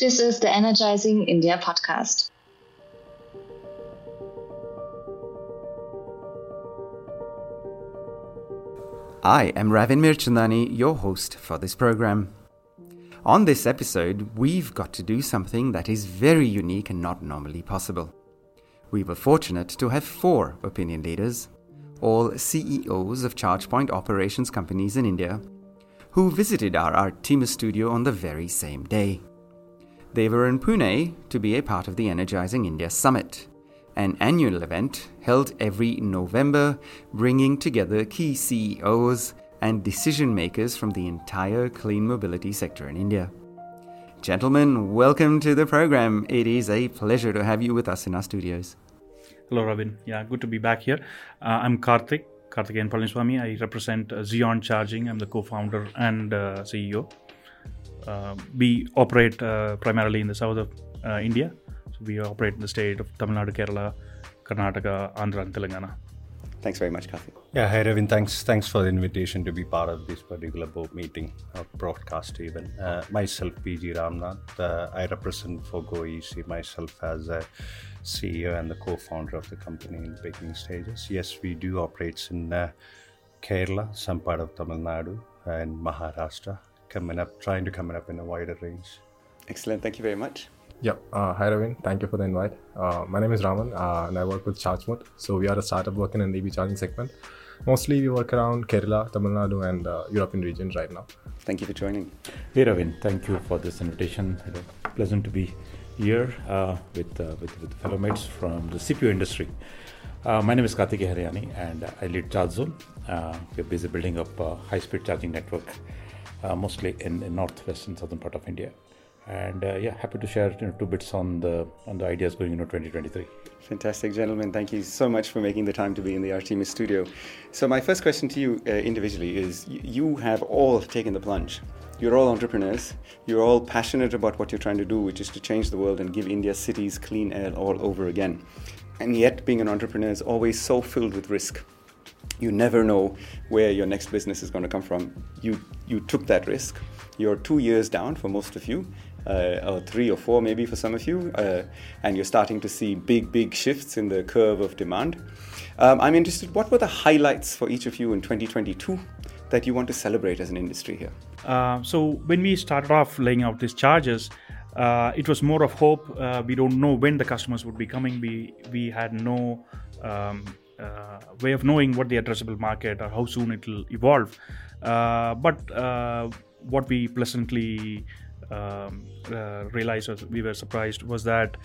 This is the Energizing India podcast. I am Ravin Mirchandani, your host for this program. On this episode, we've got to do something that is very unique and not normally possible. We were fortunate to have four opinion leaders, all CEOs of charge point operations companies in India, who visited our Artemis studio on the very same day. They were in Pune to be a part of the Energizing India Summit, an annual event held every November, bringing together key CEOs and decision makers from the entire clean mobility sector in India. Gentlemen, welcome to the program. It is a pleasure to have you with us in our studios. Hello, Ravin. Yeah, good to be back here. Uh, I'm Karthik, Karthik Karthikeyan Palaniswamy. I represent uh, Zeon Charging. I'm the co founder and uh, CEO. Uh, we operate uh, primarily in the south of uh, India. So we operate in the state of Tamil Nadu, Kerala, Karnataka, Andhra, and Telangana. Thanks very much, Kathy. Yeah, hi Ravin. Thanks, thanks for the invitation to be part of this particular board meeting or broadcast even. Uh, myself, PG Ramnath. Uh, I represent for GoEC myself as a CEO and the co-founder of the company in the beginning stages. Yes, we do operate in uh, Kerala, some part of Tamil Nadu, and Maharashtra. Coming up, trying to coming up in a wider range. Excellent. Thank you very much. Yeah, uh, hi Ravin. Thank you for the invite. Uh, my name is Raman uh, and I work with ChargeMod. So we are a startup working in the EV charging segment. Mostly we work around Kerala, Tamil Nadu, and uh, European region right now. Thank you for joining. Hey Ravin, thank you for this invitation. You know, pleasant to be here uh, with, uh, with, with fellow mates from the CPO industry. Uh, my name is Kartikey Hariyani and I lead ChargeZone. Uh, we're busy building up a high-speed charging network, uh, mostly in, in northwest and southern part of India. And uh, yeah, happy to share you know, two bits on the on the ideas going into 2023. Fantastic, gentlemen. Thank you so much for making the time to be in the Artemis studio. So, my first question to you uh, individually is you have all taken the plunge. You're all entrepreneurs. You're all passionate about what you're trying to do, which is to change the world and give India's cities clean air all over again. And yet, being an entrepreneur is always so filled with risk. You never know where your next business is going to come from. You, you took that risk. You're two years down for most of you, uh, or three or four maybe for some of you, uh, and you're starting to see big, big shifts in the curve of demand. Um, I'm interested, what were the highlights for each of you in 2022 that you want to celebrate as an industry here? Uh, so when we started off laying out these charges, uh, it was more of hope. Uh, we don't know when the customers would be coming. We we had no um, uh, way of knowing what the addressable market or how soon it will evolve. Uh, but uh, what we pleasantly um, uh, realized, or we were surprised, was that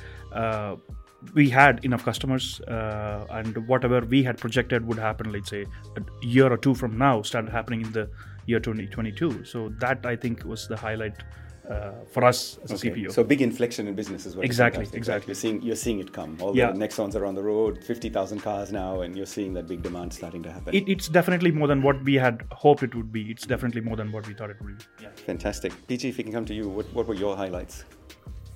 we had enough customers, uh, and whatever we had projected would happen, let's say a year or two from now, started happening in the year 2022. So that I think was the highlight uh, for us as a CPO. So big inflection in business as well. Exactly, exactly. You're seeing you're seeing it come. All Yeah. the Nexons are on the road, fifty thousand cars now, and you're seeing that big demand starting to happen. it, it's definitely more than what we had hoped it would be. It's definitely more than what we thought it would be. Yeah. Fantastic. PG, if we can come to you, what, what were your highlights?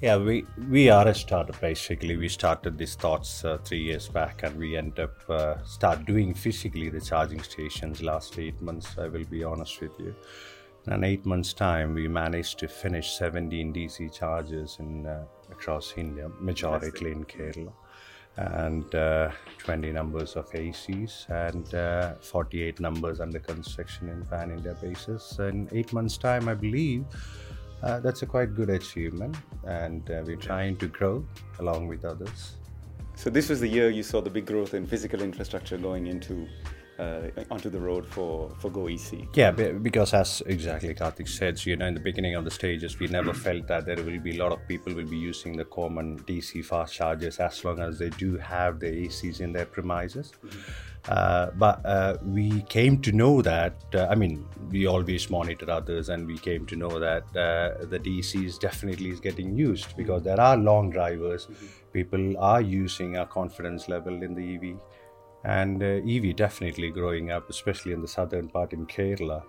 Yeah, we we are a startup basically. We started these thoughts uh, three years back, and we end up uh, start doing physically the charging stations last eight months. I will be honest with you. In eight months' time, we managed to finish 17 DC charges in uh, across India, majority in Kerala, and uh, 20 numbers of ACs and uh, 48 numbers under construction in pan India basis. In eight months' time, I believe. Uh, that's a quite good achievement, and uh, we're trying to grow along with others. So this was the year you saw the big growth in physical infrastructure going into uh, onto the road for for go GoEC. Yeah, because as exactly Karthik said, so, you know, in the beginning of the stages, we never felt that there will be a lot of people will be using the common DC fast chargers as long as they do have the ACs in their premises. Uh, but uh, we came to know that, uh, I mean, we always monitor others and we came to know that uh, the DCs definitely is getting used because there are long drivers. People are using our confidence level in the EV and uh, EV definitely growing up, especially in the southern part in Kerala.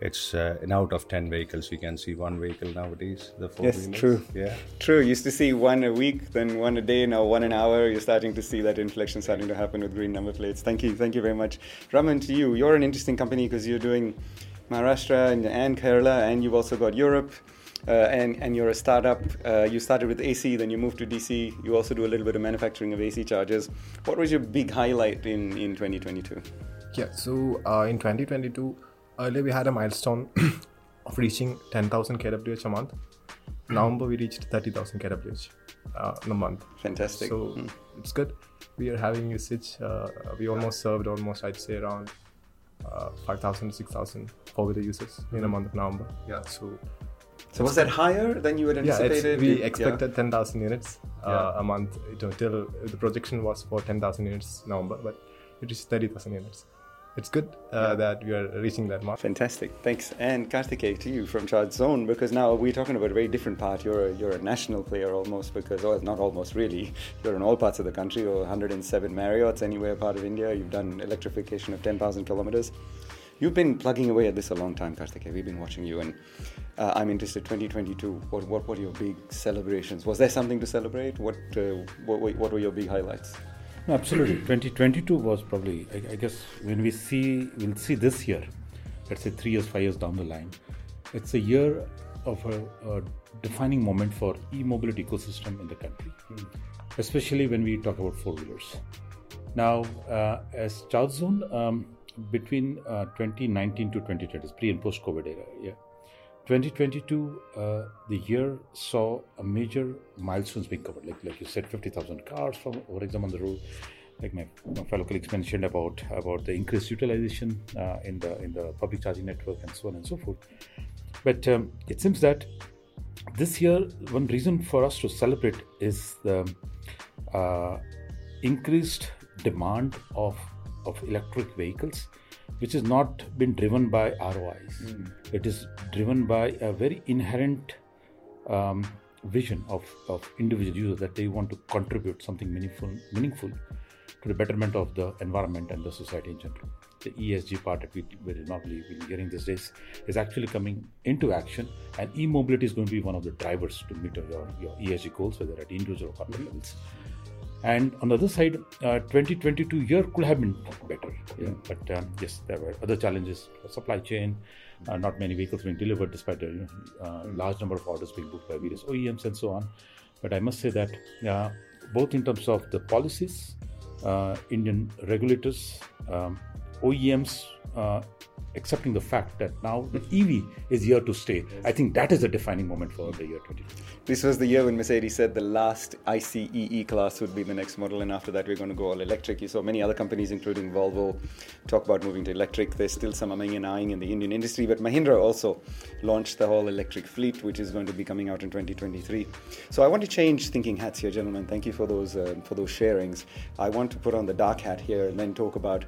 It's uh, in out of 10 vehicles, we can see one vehicle nowadays. The four Yes, true. Yeah. True. Used to see one a week, then one a day. Now one an hour. You're starting to see that inflection starting to happen with green number plates. Thank you. Thank you very much, Raman. To you, you're an interesting company because you're doing Maharashtra and, and Kerala, and you've also got Europe. Uh, and and you're a startup. Uh, you started with AC, then you moved to DC. You also do a little bit of manufacturing of AC chargers. What was your big highlight in in 2022? Yeah, so uh, in 2022, earlier we had a milestone of reaching 10,000 kWh a month. November we reached 30,000 kWh uh, in a month. Fantastic. So it's good. We are having usage. Uh, we almost served almost I'd say around uh, 5,000 to 6,000 four wheeler users in a month of November. Yeah, so So was that higher than you had yeah, anticipated? we Yeah. expected 10,000 units uh, Yeah. a month. You know, till the projection was for 10,000 units November, but it is 30,000 units. It's good uh, that we are reaching that mark. Fantastic, thanks. And Karthikeya, to you from Charge Zone, because now we're talking about a very different part. You're a, you're a national player almost, because, or not almost really, you're in all parts of the country, or 107 Marriotts, anywhere part of India. You've done electrification of 10,000 kilometers. You've been plugging away at this a long time, Karthikeya. We've been watching you, and uh, I'm interested. 2022. What what were your big celebrations? Was there something to celebrate? What uh, what, what were your big highlights? No, absolutely. 2022 was probably, I, I guess, when we see, we'll see this year, let's say three years, five years down the line, it's a year of a, a defining moment for e-mobility ecosystem in the country, especially when we talk about four-wheelers. Now, uh, as Charge Zone, um, between uh, 2019 to 2020, pre and post-COVID era, yeah, 2022, uh, the year saw a major milestones being covered. Like like you said, 50,000 cars, from for example, on the road. Like my, my fellow colleagues mentioned about about the increased utilization uh, in the in the public charging network and so on and so forth. But um, it seems that this year, one reason for us to celebrate is the uh, increased demand of of electric vehicles, which has not been driven by ROIs. It is driven by a very inherent um, vision of, of individual users that they want to contribute something meaningful meaningful to the betterment of the environment and the society in general. The ESG part that we we normally been hearing these days is actually coming into action, and e-mobility is going to be one of the drivers to meet your, your ESG goals, whether at individual or corporate levels. And on the other side, uh, 2022 year could have been better. Yeah. But um, yes, there were other challenges: supply chain, uh, not many vehicles being delivered, despite a uh, large number of orders being booked by various OEMs and so on. But I must say that uh, both in terms of the policies, uh, Indian regulators, um, OEMs. Uh, accepting the fact that now the EV is here to stay. I think that is a defining moment for the year 2020. This was the year when Mercedes said the last ICE E class would be the next model, and after that, we're going to go all electric. You saw many other companies, including Volvo, talk about moving to electric. There's still some umming and ahhing in the Indian industry, but Mahindra also launched the whole electric fleet, which is going to be coming out in 2023. So I want to change thinking hats here, gentlemen. Thank you for those uh, for those sharings. I want to put on the dark hat here and then talk about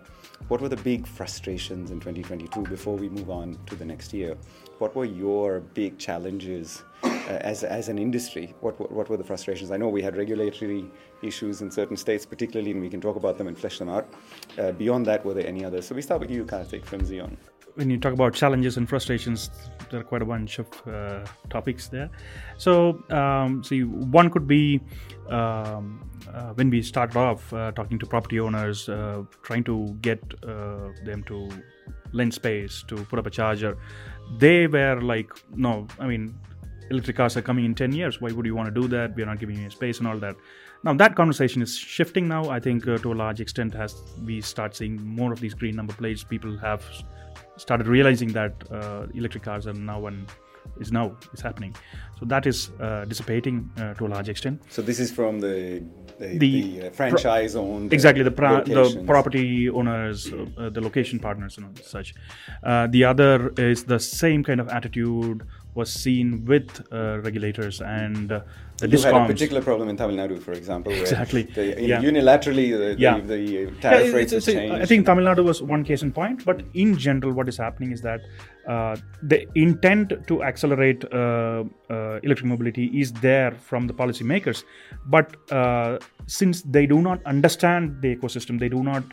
what were the big frustrations in 2022 before we move on to the next year. What were your big challenges uh, as, as an industry? What, what, what were the frustrations? I know we had regulatory issues in certain states, particularly, and we can talk about them and flesh them out. Uh, beyond that, were there any others? So we start with you, Karthik, from Zeon. When you talk about challenges and frustrations, there are quite a bunch of uh, topics there. So, um, see, one could be um, uh, when we started off uh, talking to property owners, uh, trying to get uh, them to lend space to put up a charger. They were like, no, I mean, electric cars are coming in 10 years. Why would you want to do that? We're not giving you space and all that. Now that conversation is shifting now. I think uh, to a large extent as we start seeing more of these green number plates, people have started realizing that uh, electric cars are now and is now is happening. So that is uh, dissipating uh, to a large extent. So this is from the the, The the, uh, franchise-owned exactly the pra- the property owners uh, the location partners and such uh, the other is the same kind of attitude was seen with uh, regulators and uh, the You had a particular problem in Tamil Nadu, for example, where Exactly. the, Yeah. unilaterally the, Yeah. the, the tariff it's- rates have it's- changed. I think Tamil Nadu was one case in point, but in general, what is happening is that uh, the intent to accelerate uh, uh, electric mobility is there from the policymakers, but uh, since they do not understand the ecosystem, they do not.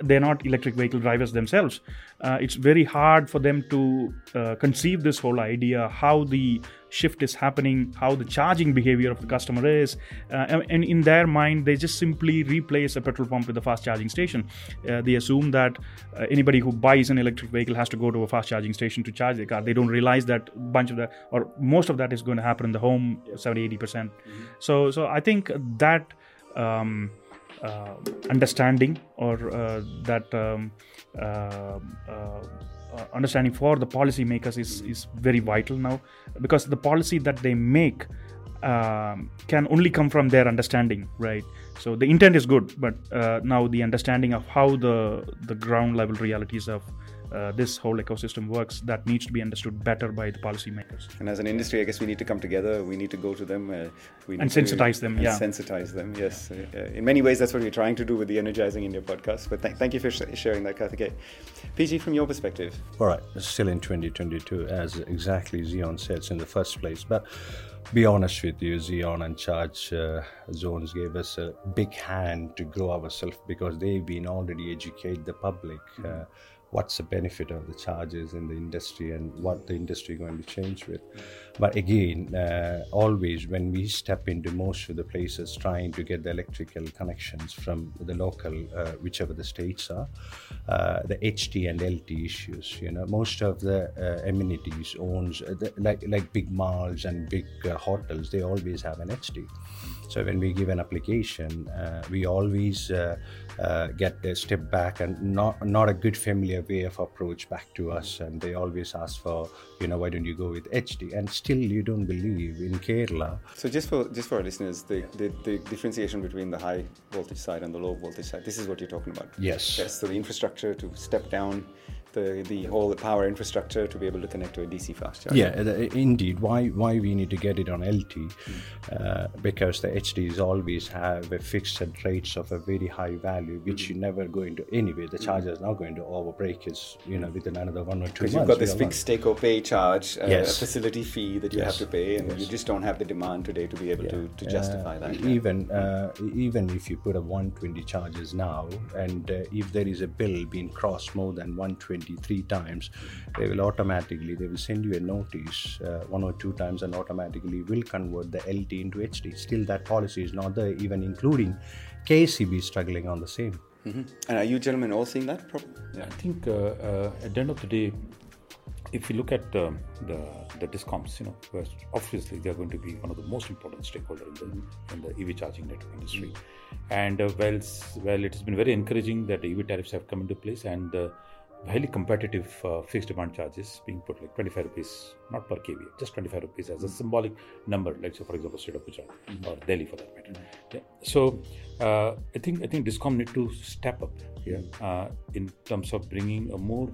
They're not electric vehicle drivers themselves. Uh, it's very hard for them to uh, conceive this whole idea how the shift is happening, how the charging behavior of the customer is, uh, and, and in their mind, they just simply replace a petrol pump with a fast charging station. Uh, they assume that uh, anybody who buys an electric vehicle has to go to a fast charging station to charge their car. They don't realize that a bunch of that, or most of that, is going to happen in the home, 70, 80 percent. Mm-hmm. So, so I think that. Um, understanding or uh, that um, uh, understanding for the policymakers is, is very vital now because the policy that they make um, can only come from their understanding right? So the intent is good but uh, now the understanding of how the the ground level realities of uh, this whole ecosystem works that needs to be understood better by the policymakers. And as an industry, I guess we need to come together. We need to go to them. Uh, we and sensitize them. And yeah, sensitize them. Yes. Uh, in many ways, that's what we're trying to do with the Energizing India podcast. But th- thank you for sh- sharing that, Karthikeya. PG, from your perspective. All right. Still in 2022, as exactly Zeon said in the first place, but be honest with you, Zeon and Charge uh, Zones gave us a big hand to grow ourselves because they've been already educate the public. Mm-hmm. Uh, what's the benefit of the charges in the industry and what the industry going to change with. But again, uh, always when we step into most of the places trying to get the electrical connections from the local, uh, whichever the states are, uh, the HT and LT issues. You know, most of the uh, amenities owns uh, the, like like big malls and big uh, hotels. They always have an HT. So when we give an application, we always get a step back and not not a good familiar way of approach back to us and they always ask for you know why don't you go with HT and still you don't believe in kerala. So just for just for our listeners the, the, the differentiation between the high voltage side and the low voltage side this is what you're talking about. Yes. Yes so the infrastructure to step down the, the whole power infrastructure to be able to connect to a DC fast charger. Yeah, indeed. Why why we need to get it on LT? Uh, because the HTs always have a fixed rates of a very high value, which mm. you never go to anyway. The charger is not going to overbreak is you know within another one or two months. Because you've got this fixed take or pay charge, uh, yes. a facility fee that you yes. have to pay, and yes. you just don't have the demand today to be able yeah. to, to justify uh, that. Even uh, even if you put a 120 charges now, and uh, if there is a bill being crossed more than 120 23 times they will automatically they will send you a notice uh, one or two times and automatically will convert the lt into HT still that policy is not there even including KSEB struggling on the same mm-hmm. and are you gentlemen all seeing that problem yeah. i think uh, uh, at the end of the day if you look at uh, the the discoms, you know, obviously they are going to be one of the most important stakeholder in the in the EV charging network industry. And uh, well, well, it has been very encouraging that EV tariffs have come into place, and uh, highly competitive uh, fixed demand charges being put like 25 rupees not per kVA just 25 rupees as a symbolic number like say for example state of Gujarat mm-hmm. or Delhi for that matter mm-hmm. yeah. so uh, I think I think Discom need to step up here uh, in terms of bringing a more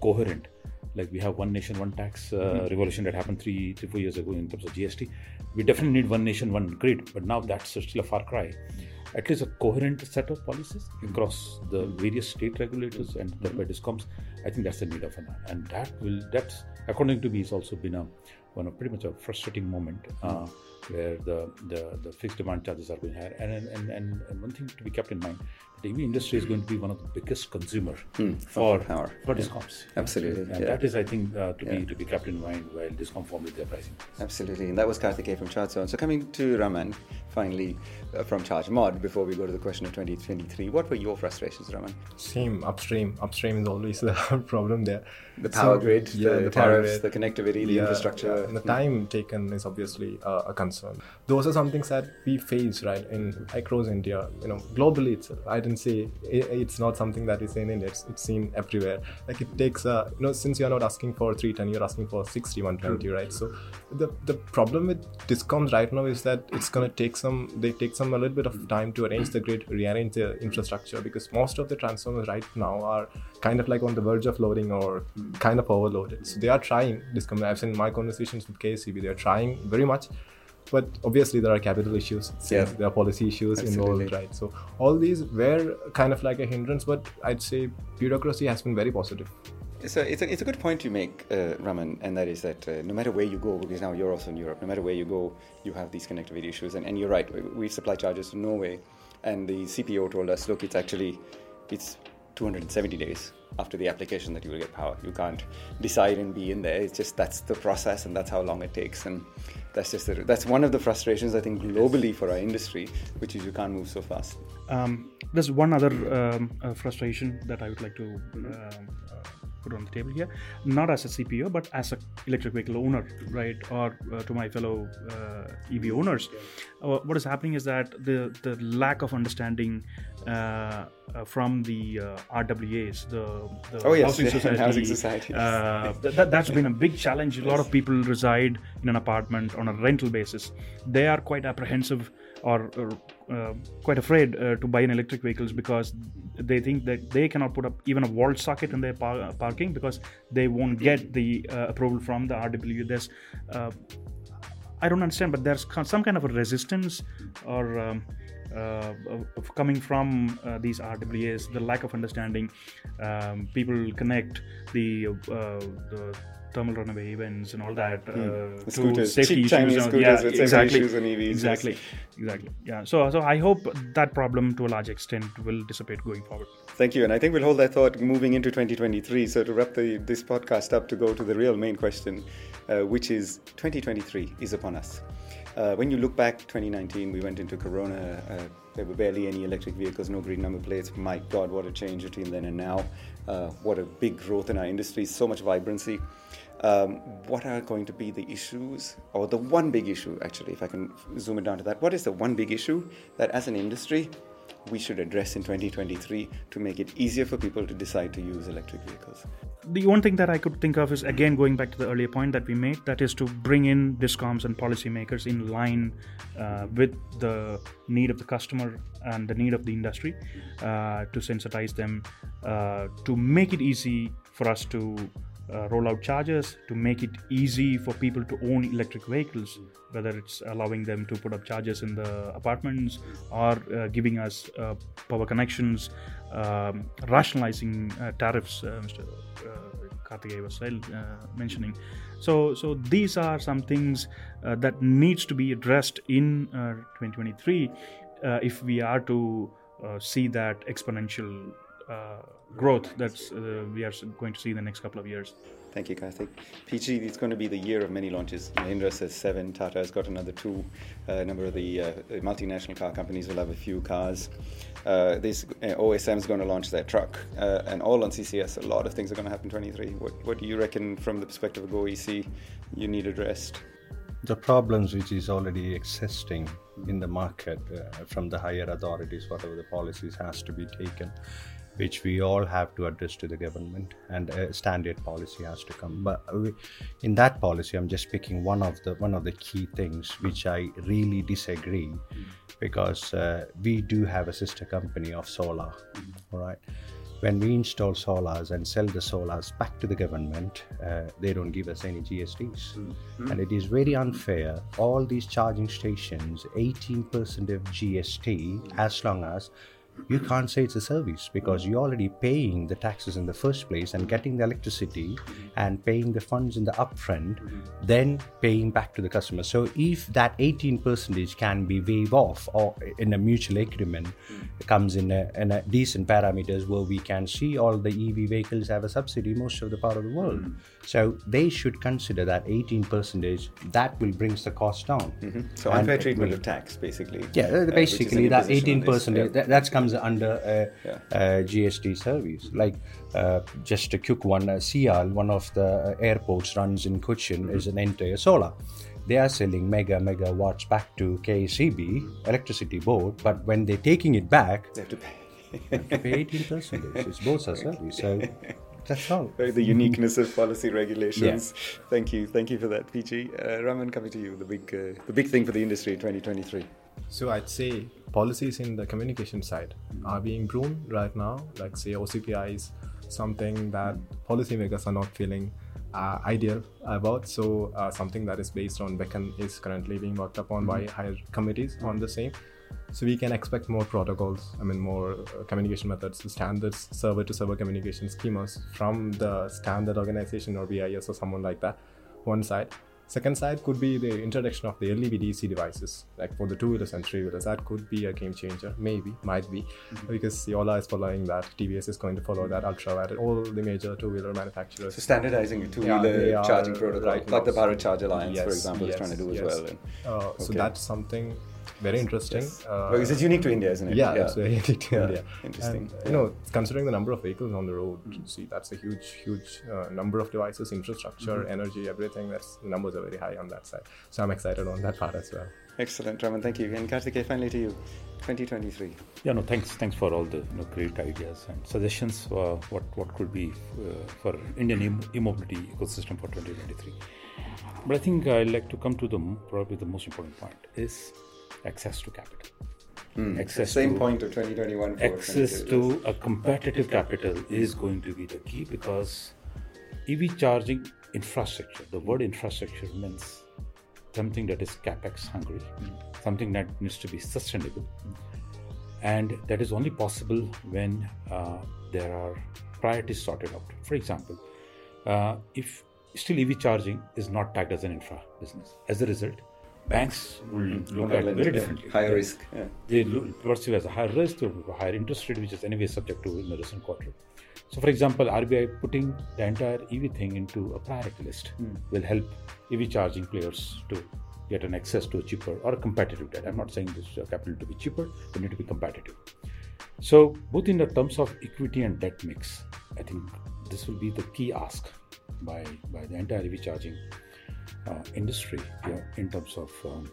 coherent like we have one nation one tax uh, mm-hmm. revolution that happened three three four years ago in terms of GST we definitely need one nation one grid but now that's still a far cry at least a coherent set of policies across the various state regulators and thereby discoms. I think that's the need of an hour and that will that's according to me has also been a one of pretty much a frustrating moment uh, where the, the the fixed demand charges are going higher and and, and and one thing to be kept in mind the EV industry is going to be one of the biggest consumer mm, for power for discoms. Yeah. Absolutely, and yeah. that is, I think, uh, to yeah. be to be kept in mind while discom formulate their pricing. Absolutely, and that was Karthikeya from ChargeZone. So coming to Raman, finally uh, from ChargeMod, before we go to the question of 2023, what were your frustrations, Raman? Same upstream. Upstream is always the problem there. The power so, grid, the, the, tariffs, the connectivity, the infrastructure. And the time taken is obviously uh, a concern. Those are some things that we face right in across India. You know, globally itself. I didn't say it's not something that is in India. It's, it's seen everywhere. Like it takes a you know since you're not asking for 310, you're asking for 60, 120, right? So the the problem with discoms right now is that it's gonna take some they take some a little bit of time to arrange the grid, rearrange the infrastructure because most of the transformers right now are kind of like on the verge of loading or kind of overloaded. So they are trying. Discom I've seen my conversations with KSEB They are trying very much but obviously there are capital issues yeah. there are policy issues Absolutely. involved right so all these were kind of like a hindrance but i'd say bureaucracy has been very positive it's a, it's a, it's a good point you make, uh, Raman, and that is that uh, no matter where you go, because now you're also in Europe, no matter where you go, you have these connectivity issues. And, and you're right, we supply charges to Norway, and the CPO told us, look, it's actually, it's 270 days after the application that you will get power. You can't decide and be in there. It's just that's the process and that's how long it takes. And that's just the, that's one of the frustrations I think globally for our industry, which is you can't move so fast. Um, there's one other um, uh, frustration that I would like to um, uh, put on the table here, not as a CPO, but as an electric vehicle owner, right? Or uh, to my fellow uh, EV owners. Uh, what is happening is that the, the lack of understanding uh, from the RWAs, the, the oh, yes. housing society, housing society. that, that's been a big challenge. A lot of people reside in an apartment on a rental basis. They are quite apprehensive or, or uh, quite afraid uh, to buy an electric vehicles because they think that they cannot put up even a wall socket in their par- uh, parking because they won't get the uh, approval from the RW. There's uh, I don't understand, but there's some kind of a resistance or um, uh, coming from uh, these RWAs, the lack of understanding. Um, people connect the, uh, the thermal runaway events and all that uh, mm. to safety issues. Chinese scooters yeah, exactly, issues. Exactly, exactly. Yeah. So, so I hope that problem to a large extent will dissipate going forward. Thank you, and I think we'll hold that thought moving into 2023. So to wrap the, this podcast up, to go to the real main question, uh, which is 2023 is upon us. Uh, when you look back 2019 we went into corona uh, there were barely any electric vehicles no green number plates my god what a change between then and now uh, what a big growth in our industry so much vibrancy um, what are going to be the issues, or the one big issue, actually, if I can zoom it down to that? What is the one big issue that as an industry we should address in 2023 to make it easier for people to decide to use electric vehicles? The one thing that I could think of is again going back to the earlier point that we made that is to bring in discoms and policymakers in line uh, with the need of the customer and the need of the industry uh, to sensitize them, uh, to make it easy for us to uh, roll chargers to make it easy for people to own electric vehicles, whether it's allowing them to put up chargers in the apartments or uh, giving us uh, power connections, um, rationalizing uh, tariffs, uh, Mr. Uh, Karthikeya was mentioning. So, so these are some things that needs to be addressed in 2023 if we are to see that exponential growth that's uh, we are going to see in the next couple of years. Thank you, Karthik. PG, it's going to be the year of many launches. Mahindra says seven, Tata has got another two. Uh, a number of the uh, multinational car companies will have a few cars. Uh, this uh, OSM is going to launch their truck, uh, and all on CCS. A lot of things are going to happen 23. What, what do you reckon from the perspective of GoEC you need addressed? The problems which is already existing in the market from the higher authorities, whatever the policies has to be taken which we all have to address to the government and a standard policy has to come but in that policy i'm just picking one of the one of the key things which i really disagree because uh, we do have a sister company of solar all right when we install solars and sell the solars back to the government, uh, they don't give us any GSTs. Mm-hmm. And it is very unfair. All these charging stations, 18% of GST, as long as you can't say it's a service because you're already paying the taxes in the first place and getting the electricity and paying the funds in the upfront, then paying back to the customer. So if that 18 percentage can be waived off or in a mutual agreement comes in a, in a decent parameters where we can see all the EV vehicles have a subsidy most of the part of the world. So they should consider that 18 percentage that will brings the cost down. Mm-hmm. So unfair treatment will, of tax basically. Yeah, uh, basically that 18 percentage yeah. that, that's comes under a, yeah. a GST service. Like uh, just a quick one, uh, CIAL, one of the uh, airports runs in Cochin, mm-hmm. is an entire solar. They are selling mega mega watts back to KSEB electricity board, but when they're taking it back, they have to pay. have to pay 18 percent. It's both a service. So that's all. The uniqueness of policy regulations. Yeah. Thank you, thank you for that, PG. Uh, Raman, coming to you, the big, uh, the big thing for the industry in 2023. So I'd say policies in the communication side are being groomed right now. Like say OCPI is something that policymakers are not feeling uh, ideal about. So uh, something that is based on Beckn is currently being worked upon by higher committees on the same. So we can expect more protocols. I mean, more uh, communication methods, standards, server-to-server communication schemas from the standard organization or BIS or someone like that. One side, Second side could be the introduction of the LEV DC devices, like for the two wheelers and three wheelers. That could be a game changer, maybe, might be, mm-hmm. because Yola is following that. TVS is going to follow that. Ultra, all the major two wheeler manufacturers. So standardizing a two wheeler yeah, charging protocol, right like the Bharat Charge Alliance, yes, for example, yes, is trying to do yes. as well. Uh, okay. So that's something very interesting. Yes. Uh, because it's unique to India, isn't it? Yeah, yeah. it's very unique to yeah. India. Interesting. And, you know, considering the number of vehicles on the road, mm-hmm. see that's a huge, huge uh, number of devices, infrastructure, mm-hmm. energy, everything. That's the numbers are very high on that side. So I'm excited on that part as well. Excellent, Raman. Thank you. And Kartikey, finally to you, 2023. Yeah, no, thanks. Thanks for all the you know, great ideas and suggestions for what what could be uh, for Indian e-mobility ecosystem for 2023. But I think I'd like to come to the probably the most important point is access to capital. Mm. Access same to, point of 2021. Access to a competitive capital is going to be the key because EV charging infrastructure, the word infrastructure means something that is capex hungry, mm. something that needs to be sustainable. Mm. And that is only possible when uh, there are priorities sorted out. For example, uh, if still EV charging is not tagged as an infra business, as a result, banks will look at very differently. Higher risk. Yeah. They look, perceive as a higher risk or higher interest rate, which is anyway subject to in the recent quarter. So, for example, RBI putting the entire EV thing into a priority list mm. will help EV charging players to get an access to a cheaper or a competitive debt. I'm not saying this capital to be cheaper, but need to be competitive. So, both in the terms of equity and debt mix, I think this will be the key ask by by the entire EV charging uh, industry yeah, in terms of um,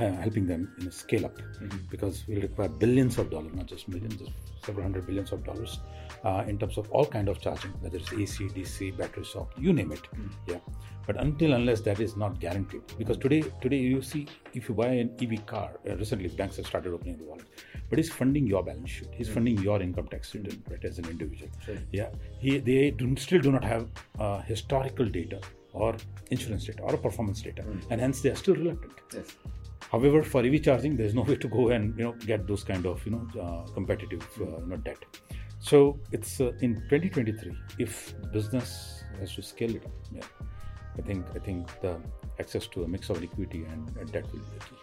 uh, helping them in a scale up mm-hmm. because we'll require billions of dollars, not just millions, just several hundred billions of dollars uh, in terms of all kind of charging, whether it's AC, DC, battery swap, you name it. Mm-hmm. Yeah. But until unless that is not guaranteed, because today today you see if you buy an EV car, uh, recently banks have started opening the wallet, but he's funding your balance sheet, he's mm-hmm. funding your income tax return, right, as an individual. Sure. Yeah. He they do, still do not have uh, historical data or insurance data or performance data, mm. and hence they are still reluctant. Yes. However, for EV charging, there is no way to go and you know get those kind of you know uh, competitive uh, you know debt. So it's uh, in 2023. If business has to scale it up, yeah, I think I think the access to a mix of liquidity and, and debt will be the key.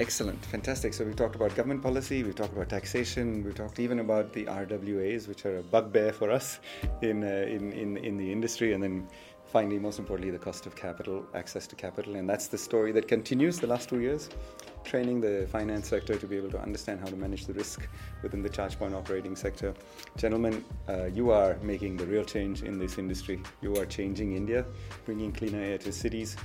Excellent, fantastic. So we talked about government policy, we talked about taxation, we talked even about the RWAs, which are a bugbear for us in uh, in, in in the industry, and then finally, most importantly, the cost of capital, access to capital. And that's the story that continues the last two years, training the finance sector to be able to understand how to manage the risk within the charge point operating sector. Gentlemen, uh, you are making the real change in this industry. You are changing India, bringing cleaner air to cities.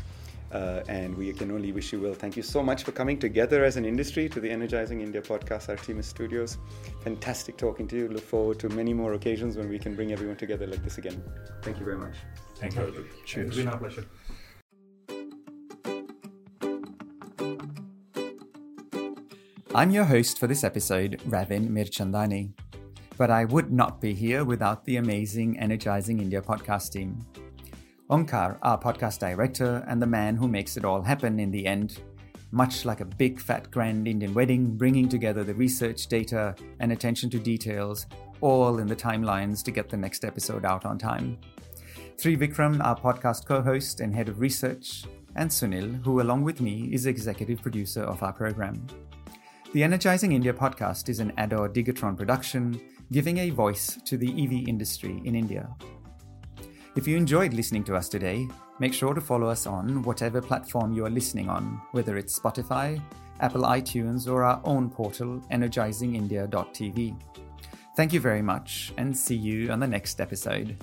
Uh, and we can only wish you well. Thank you so much for coming together as an industry to the Energizing India podcast, Artemis Studios. Fantastic talking to you. Look forward to many more occasions when we can bring everyone together like this again. Thank you very much. Thank you. Cheers. It's been our pleasure. I'm your host for this episode, Ravin Mirchandani. But I would not be here without the amazing Energizing India podcast team. Onkar, our podcast director, and the man who makes it all happen in the end, much like a big fat grand Indian wedding, bringing together the research data and attention to details, all in the timelines to get the next episode out on time. Sri Vikram, our podcast co host and head of research, and Sunil, who, along with me, is executive producer of our program. The Energizing India podcast is an Ador Digatron production, giving a voice to the EV industry in India. If you enjoyed listening to us today, make sure to follow us on whatever platform you are listening on, whether it's Spotify, Apple iTunes, or our own portal, energizingindia.tv. Thank you very much, and see you on the next episode.